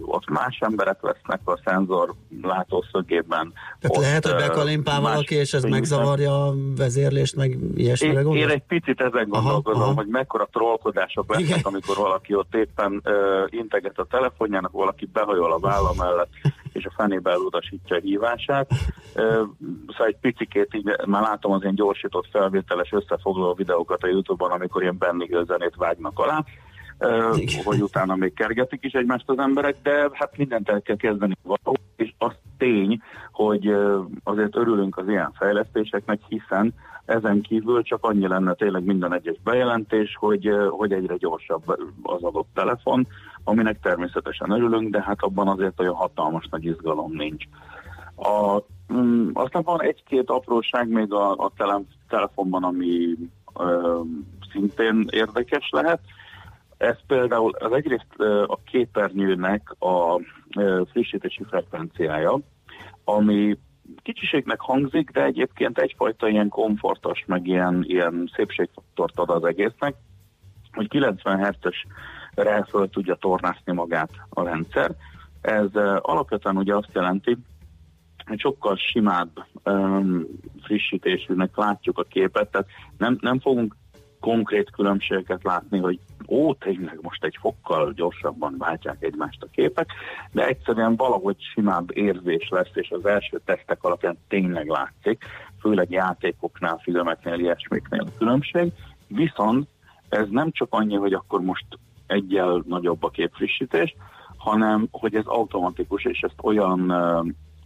S13: ott más emberek lesznek a szenzor látószögében.
S1: Tehát
S13: ott,
S1: lehet, hogy bekalimpál valaki, és ez megzavarja a vezérlést, meg ilyesmire
S13: én, én egy picit ezen gondolkozom, aha, aha. hogy mekkora trollkodások lesznek, Igen. amikor valaki ott éppen ö, integet a telefonjának, valaki behajol a válla mellett, és a fenébe elutasítja a hívását. Szóval egy picikét így, már látom az ilyen gyorsított felvételes összefoglaló videókat a Youtube-on, amikor ilyen Benny zenét vágnak alá, uh, hogy utána még kergetik is egymást az emberek, de hát mindent el kell kezdeni valahol, és az tény, hogy azért örülünk az ilyen fejlesztéseknek, hiszen ezen kívül csak annyi lenne tényleg minden egyes bejelentés, hogy, hogy egyre gyorsabb az adott telefon, aminek természetesen örülünk, de hát abban azért olyan hatalmas nagy izgalom nincs. A, um, aztán van egy-két apróság még a, a tele, telefonban, ami szintén érdekes lehet. Ez például az egyrészt a képernyőnek a frissítési frekvenciája, ami kicsiségnek hangzik, de egyébként egyfajta ilyen komfortos, meg ilyen, ilyen szépségfaktort ad az egésznek, hogy 90 Hz-re föl tudja tornászni magát a rendszer. Ez alapvetően ugye azt jelenti, hogy sokkal simább um, frissítésűnek látjuk a képet, tehát nem, nem fogunk konkrét különbségeket látni, hogy ó, tényleg most egy fokkal gyorsabban váltják egymást a képek, de egyszerűen valahogy simább érzés lesz, és az első tesztek alapján tényleg látszik, főleg játékoknál, filmeknél, ilyesmiknél a különbség. Viszont ez nem csak annyi, hogy akkor most egyel nagyobb a képfrissítés, hanem hogy ez automatikus, és ezt olyan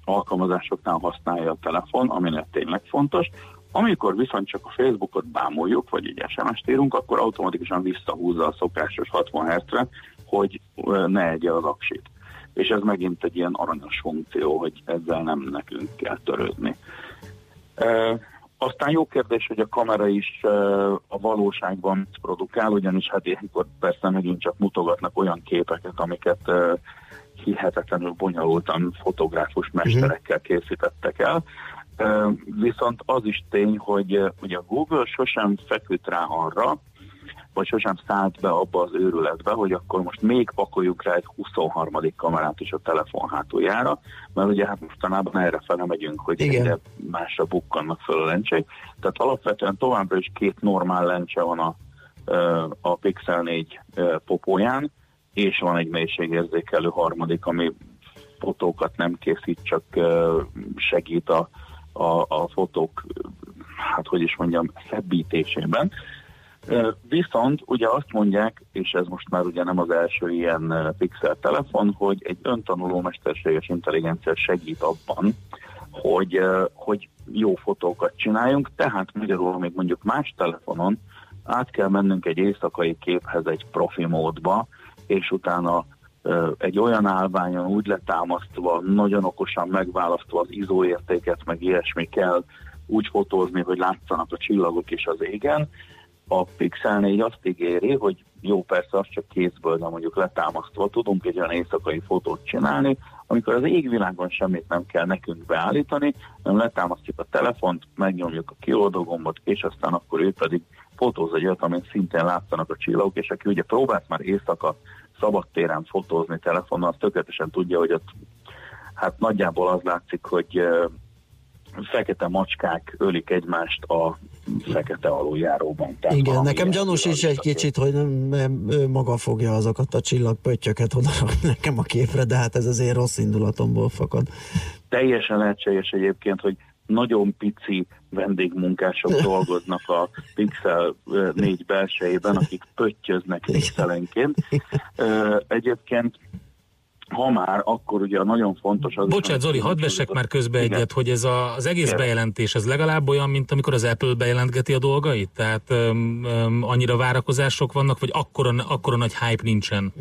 S13: alkalmazásoknál használja a telefon, aminek tényleg fontos, amikor viszont csak a Facebookot bámuljuk, vagy egy SMS-t írunk, akkor automatikusan visszahúzza a szokásos 60 Hz-re, hogy ne egye az aksit. És ez megint egy ilyen aranyos funkció, hogy ezzel nem nekünk kell törődni. E, aztán jó kérdés, hogy a kamera is e, a valóságban produkál, ugyanis hát ilyenkor persze megint csak mutogatnak olyan képeket, amiket e, hihetetlenül bonyolultan fotográfus mesterekkel készítettek el. Viszont az is tény, hogy ugye a Google sosem feküdt rá arra, vagy sosem szállt be abba az őrületbe, hogy akkor most még pakoljuk rá egy 23. kamerát is a telefon hátuljára, mert ugye hát mostanában erre fele megyünk, hogy egyre másra bukkannak föl a lencsék. Tehát alapvetően továbbra is két normál lencse van a, a Pixel 4 popóján, és van egy mélységérzékelő harmadik, ami fotókat nem készít, csak segít a, a, a fotók, hát hogy is mondjam, szebbítésében. Viszont ugye azt mondják, és ez most már ugye nem az első ilyen pixel telefon, hogy egy öntanuló mesterséges intelligencia segít abban, hogy, hogy jó fotókat csináljunk, tehát magyarul még mondjuk más telefonon át kell mennünk egy éjszakai képhez egy profi módba, és utána egy olyan állványon úgy letámasztva, nagyon okosan megválasztva az izóértéket, meg ilyesmi kell úgy fotózni, hogy látszanak a csillagok is az égen, A Pixel 4 azt ígéri, hogy jó persze, az csak kézből, de mondjuk letámasztva tudunk egy olyan éjszakai fotót csinálni, amikor az égvilágon semmit nem kell nekünk beállítani, hanem letámasztjuk a telefont, megnyomjuk a kioldó gombot, és aztán akkor ő pedig fotóz egy olyat, amit szintén látszanak a csillagok, és aki ugye próbált már éjszaka szabadtéren fotózni telefonnal, tökéletesen tudja, hogy ott hát nagyjából az látszik, hogy fekete macskák ölik egymást a fekete aluljáróban.
S1: Tehát Igen, nekem gyanús is egy kicsit, hogy nem, nem, ő maga fogja azokat a csillagpöttyöket oda nekem a képre, de hát ez azért rossz indulatomból fakad.
S13: Teljesen lehetséges egyébként, hogy nagyon pici vendégmunkások dolgoznak a Pixel 4 belsejében, akik pöttyöznek pixelenként. Egyébként ha már, akkor ugye nagyon fontos az...
S2: Bocsánat, Zoli, hadd vessek már közbe igen. egyet, hogy ez a, az egész igen. bejelentés, ez legalább olyan, mint amikor az Apple bejelentgeti a dolgait? Tehát um, um, annyira várakozások vannak, vagy akkora, akkora nagy hype nincsen?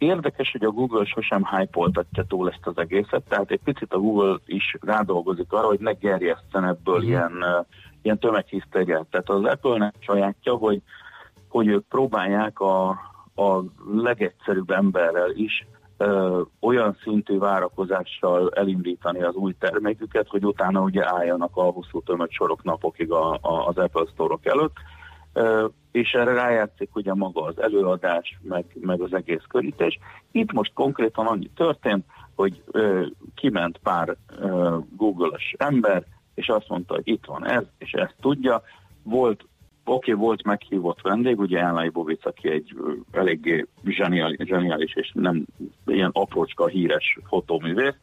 S13: Érdekes, hogy a Google sosem hype túl ezt az egészet, tehát egy picit a Google is rádolgozik arra, hogy ne gerjeszten ebből mm. ilyen, ilyen tömeghiszteriát. Tehát az Apple-nek sajátja, hogy, hogy ők próbálják a, a legegyszerűbb emberrel is ö, olyan szintű várakozással elindítani az új terméküket, hogy utána ugye álljanak a hosszú sorok napokig a, a, az Apple Store-ok előtt. És erre rájátszik ugye maga az előadás, meg, meg az egész körítés. Itt most konkrétan annyi történt, hogy ö, kiment pár ö, Google-os ember, és azt mondta, hogy itt van ez, és ezt tudja. Volt Oké, okay, volt meghívott vendég, ugye Ellen Leibovic, aki egy eléggé zseniális, zseniális és nem ilyen aprócska híres fotóművész,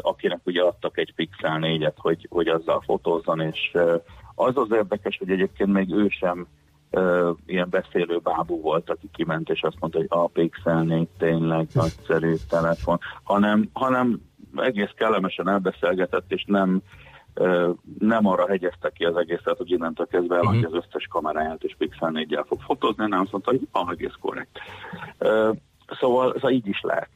S13: akinek ugye adtak egy Pixel 4-et, hogy, hogy azzal fotózzon, és az az érdekes, hogy egyébként még ő sem uh, ilyen beszélő bábú volt, aki kiment, és azt mondta, hogy a Pixel 4 tényleg nagyszerű telefon, hanem, hanem egész kellemesen elbeszélgetett, és nem nem arra hegyezte ki az egészet, hogy innentől kezdve uh-huh. az összes kameráját, és Pixel 4 fog fotózni, nem azt mondta, hogy ah, egész korrekt. Szóval, szóval így is lehet.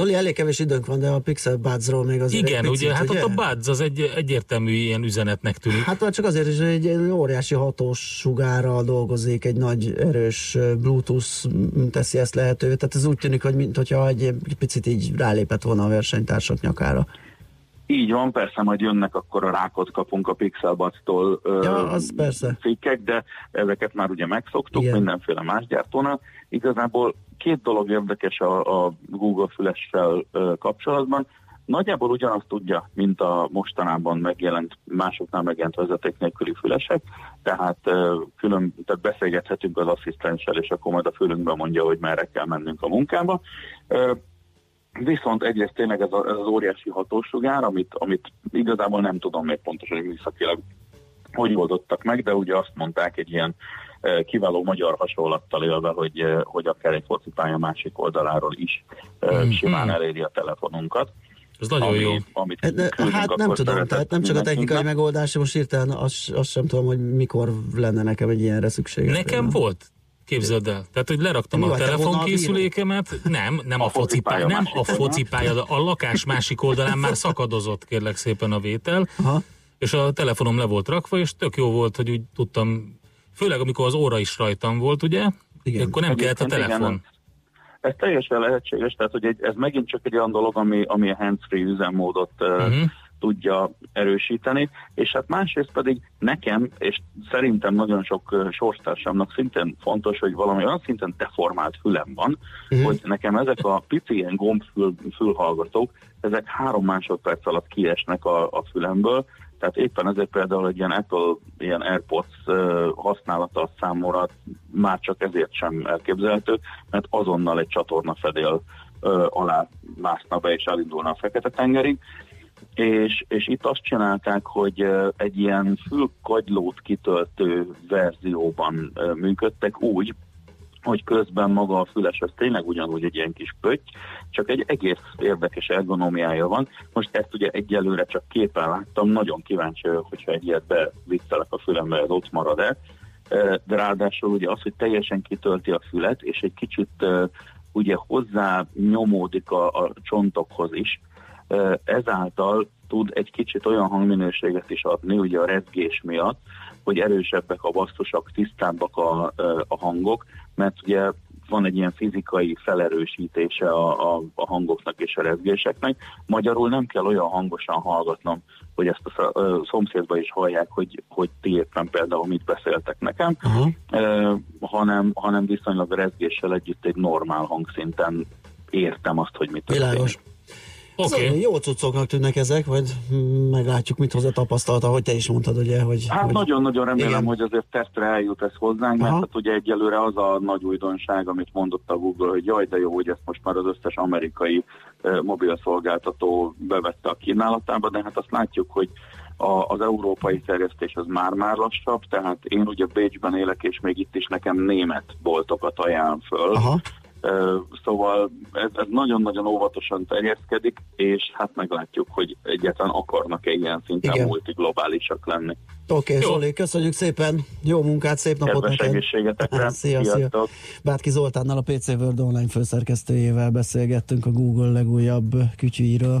S1: Zoli, elég kevés időnk van, de a Pixel Buds-ról még azért
S2: Igen, picit, ugye, hát ugye? ott a Buds az egy egyértelmű ilyen üzenetnek tűnik.
S1: Hát már csak azért is, hogy egy óriási hatós sugárral dolgozik, egy nagy erős Bluetooth teszi ezt lehetővé, tehát ez úgy tűnik, hogy mintha egy picit így rálépett volna a versenytársak nyakára.
S13: Így van, persze majd jönnek, akkor a rákot kapunk a Pixelbuds-tól
S1: ja, az persze.
S13: cikkek, de ezeket már ugye megszoktuk Igen. mindenféle más gyártónál. Igazából két dolog érdekes a, a Google fülessel kapcsolatban. Nagyjából ugyanazt tudja, mint a mostanában megjelent, másoknál megjelent vezeték nélküli fülesek, tehát külön, tehát beszélgethetünk az asszisztenssel, és akkor majd a fülünkben mondja, hogy merre kell mennünk a munkába. Viszont egyrészt tényleg ez, a, ez az óriási hatósugár, amit, amit igazából nem tudom még pontosan, hogy műszakilag hogy oldottak meg, de ugye azt mondták egy ilyen e, kiváló magyar hasonlattal élve, hogy, e, hogy akár egy focipálya másik oldaláról is mm-hmm. simán eléri a telefonunkat.
S2: Ez nagyon ami, jó.
S1: Amit de, hát nem tudom, tehát nem csak a technikai megoldás, most hirtelen azt, azt sem tudom, hogy mikor lenne nekem egy ilyenre szükség.
S2: Nekem például. volt. Képzeld el. Tehát, hogy leraktam Mi a telefonkészülékemet, nem, nem a, a focipálya, nem a focipálya, a lakás másik oldalán már szakadozott, kérlek szépen a vétel, Aha. és a telefonom le volt rakva, és tök jó volt, hogy úgy tudtam, főleg amikor az óra is rajtam volt, ugye, igen. akkor nem kellett a telefon. Igen.
S13: Ez teljesen lehetséges, tehát hogy egy, ez megint csak egy olyan dolog, ami, ami a hands-free üzemmódot uh-huh tudja erősíteni, és hát másrészt pedig nekem, és szerintem nagyon sok sorstársamnak szintén fontos, hogy valami olyan szinten deformált fülem van, uh-huh. hogy nekem ezek a pici ilyen gombfül fülhallgatók, ezek három másodperc alatt kiesnek a, a fülemből, tehát éppen ezért például egy ilyen Apple ilyen AirPods uh, használata számomra már csak ezért sem elképzelhető, mert azonnal egy csatorna fedél uh, alá mászna be és elindulna a Fekete-tengerig és, és itt azt csinálták, hogy egy ilyen fülkagylót kitöltő verzióban működtek úgy, hogy közben maga a füles az tényleg ugyanúgy egy ilyen kis pötty, csak egy egész érdekes ergonómiája van. Most ezt ugye egyelőre csak képen láttam, nagyon kíváncsi vagyok, hogyha egy ilyet beviccelek a fülembe, ez ott marad-e. De ráadásul ugye az, hogy teljesen kitölti a fület, és egy kicsit ugye hozzá nyomódik a, a csontokhoz is, ezáltal tud egy kicsit olyan hangminőséget is adni, ugye a rezgés miatt, hogy erősebbek a basszusok, tisztábbak a, a hangok, mert ugye van egy ilyen fizikai felerősítése a, a, a hangoknak és a rezgéseknek. Magyarul nem kell olyan hangosan hallgatnom, hogy ezt a szomszédba is hallják, hogy, hogy ti éppen például mit beszéltek nekem, uh-huh. uh, hanem, hanem viszonylag a rezgéssel együtt egy normál hangszinten értem azt, hogy mit történik. Világos.
S1: Okay. Szóval jó cuccoknak tűnnek ezek, vagy meglátjuk, mit hoz a tapasztalata, hogy te is mondtad, ugye, hogy...
S13: Hát
S1: hogy...
S13: nagyon-nagyon remélem, igen. hogy azért testre eljut ez hozzánk, Aha. mert hát ugye egyelőre az a nagy újdonság, amit mondott a Google, hogy jaj, de jó, hogy ezt most már az összes amerikai uh, mobilszolgáltató bevette a kínálatába, de hát azt látjuk, hogy a, az európai terjesztés az már-már lassabb, tehát én ugye Bécsben élek, és még itt is nekem német boltokat ajánl föl, Aha. Szóval ez, ez nagyon-nagyon óvatosan terjeszkedik, és hát meglátjuk, hogy egyáltalán akarnak-e ilyen szinten Igen. multiglobálisak lenni.
S1: Oké, okay, Zoli, köszönjük szépen, jó munkát, szép napot
S13: Kedves neked! egészségetekre!
S1: Szia, szia! Bátki Zoltánnal, a PC World Online főszerkesztőjével beszélgettünk a Google legújabb kütyűiről.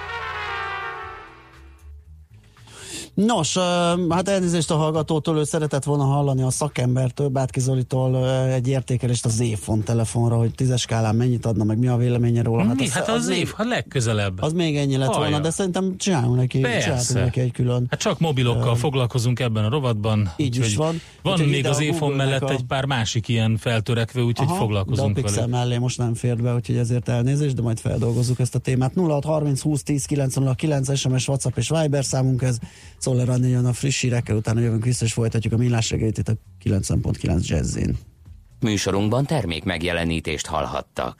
S1: Nos, hát elnézést a hallgatótól, ő szeretett volna hallani a szakembertől, Bátki Zolitól egy értékelést az évfon telefonra, hogy tízes skálán mennyit adna, meg mi a véleménye róla.
S2: Hát, mi? hát az, az, az év, ha legközelebb.
S1: Az még ennyi lett Hallja. volna, de szerintem csinálunk neki, csinálunk neki egy külön.
S2: Hát csak mobilokkal uh, foglalkozunk ebben a rovatban.
S1: Így is van.
S2: Van úgy, még az évfon mellett a... egy pár másik ilyen feltörekvő, úgyhogy Aha, foglalkozunk
S1: de a Pixel mellé most nem fért be, úgyhogy ezért elnézést, de majd feldolgozzuk ezt a témát. 0630 20 10 909 SMS, WhatsApp és Viber számunk ez Szoller Anni jön a friss hírekkel, utána jövünk vissza, és folytatjuk a millás reggelit itt a 9.9 Jazzin.
S5: Műsorunkban termék megjelenítést hallhattak.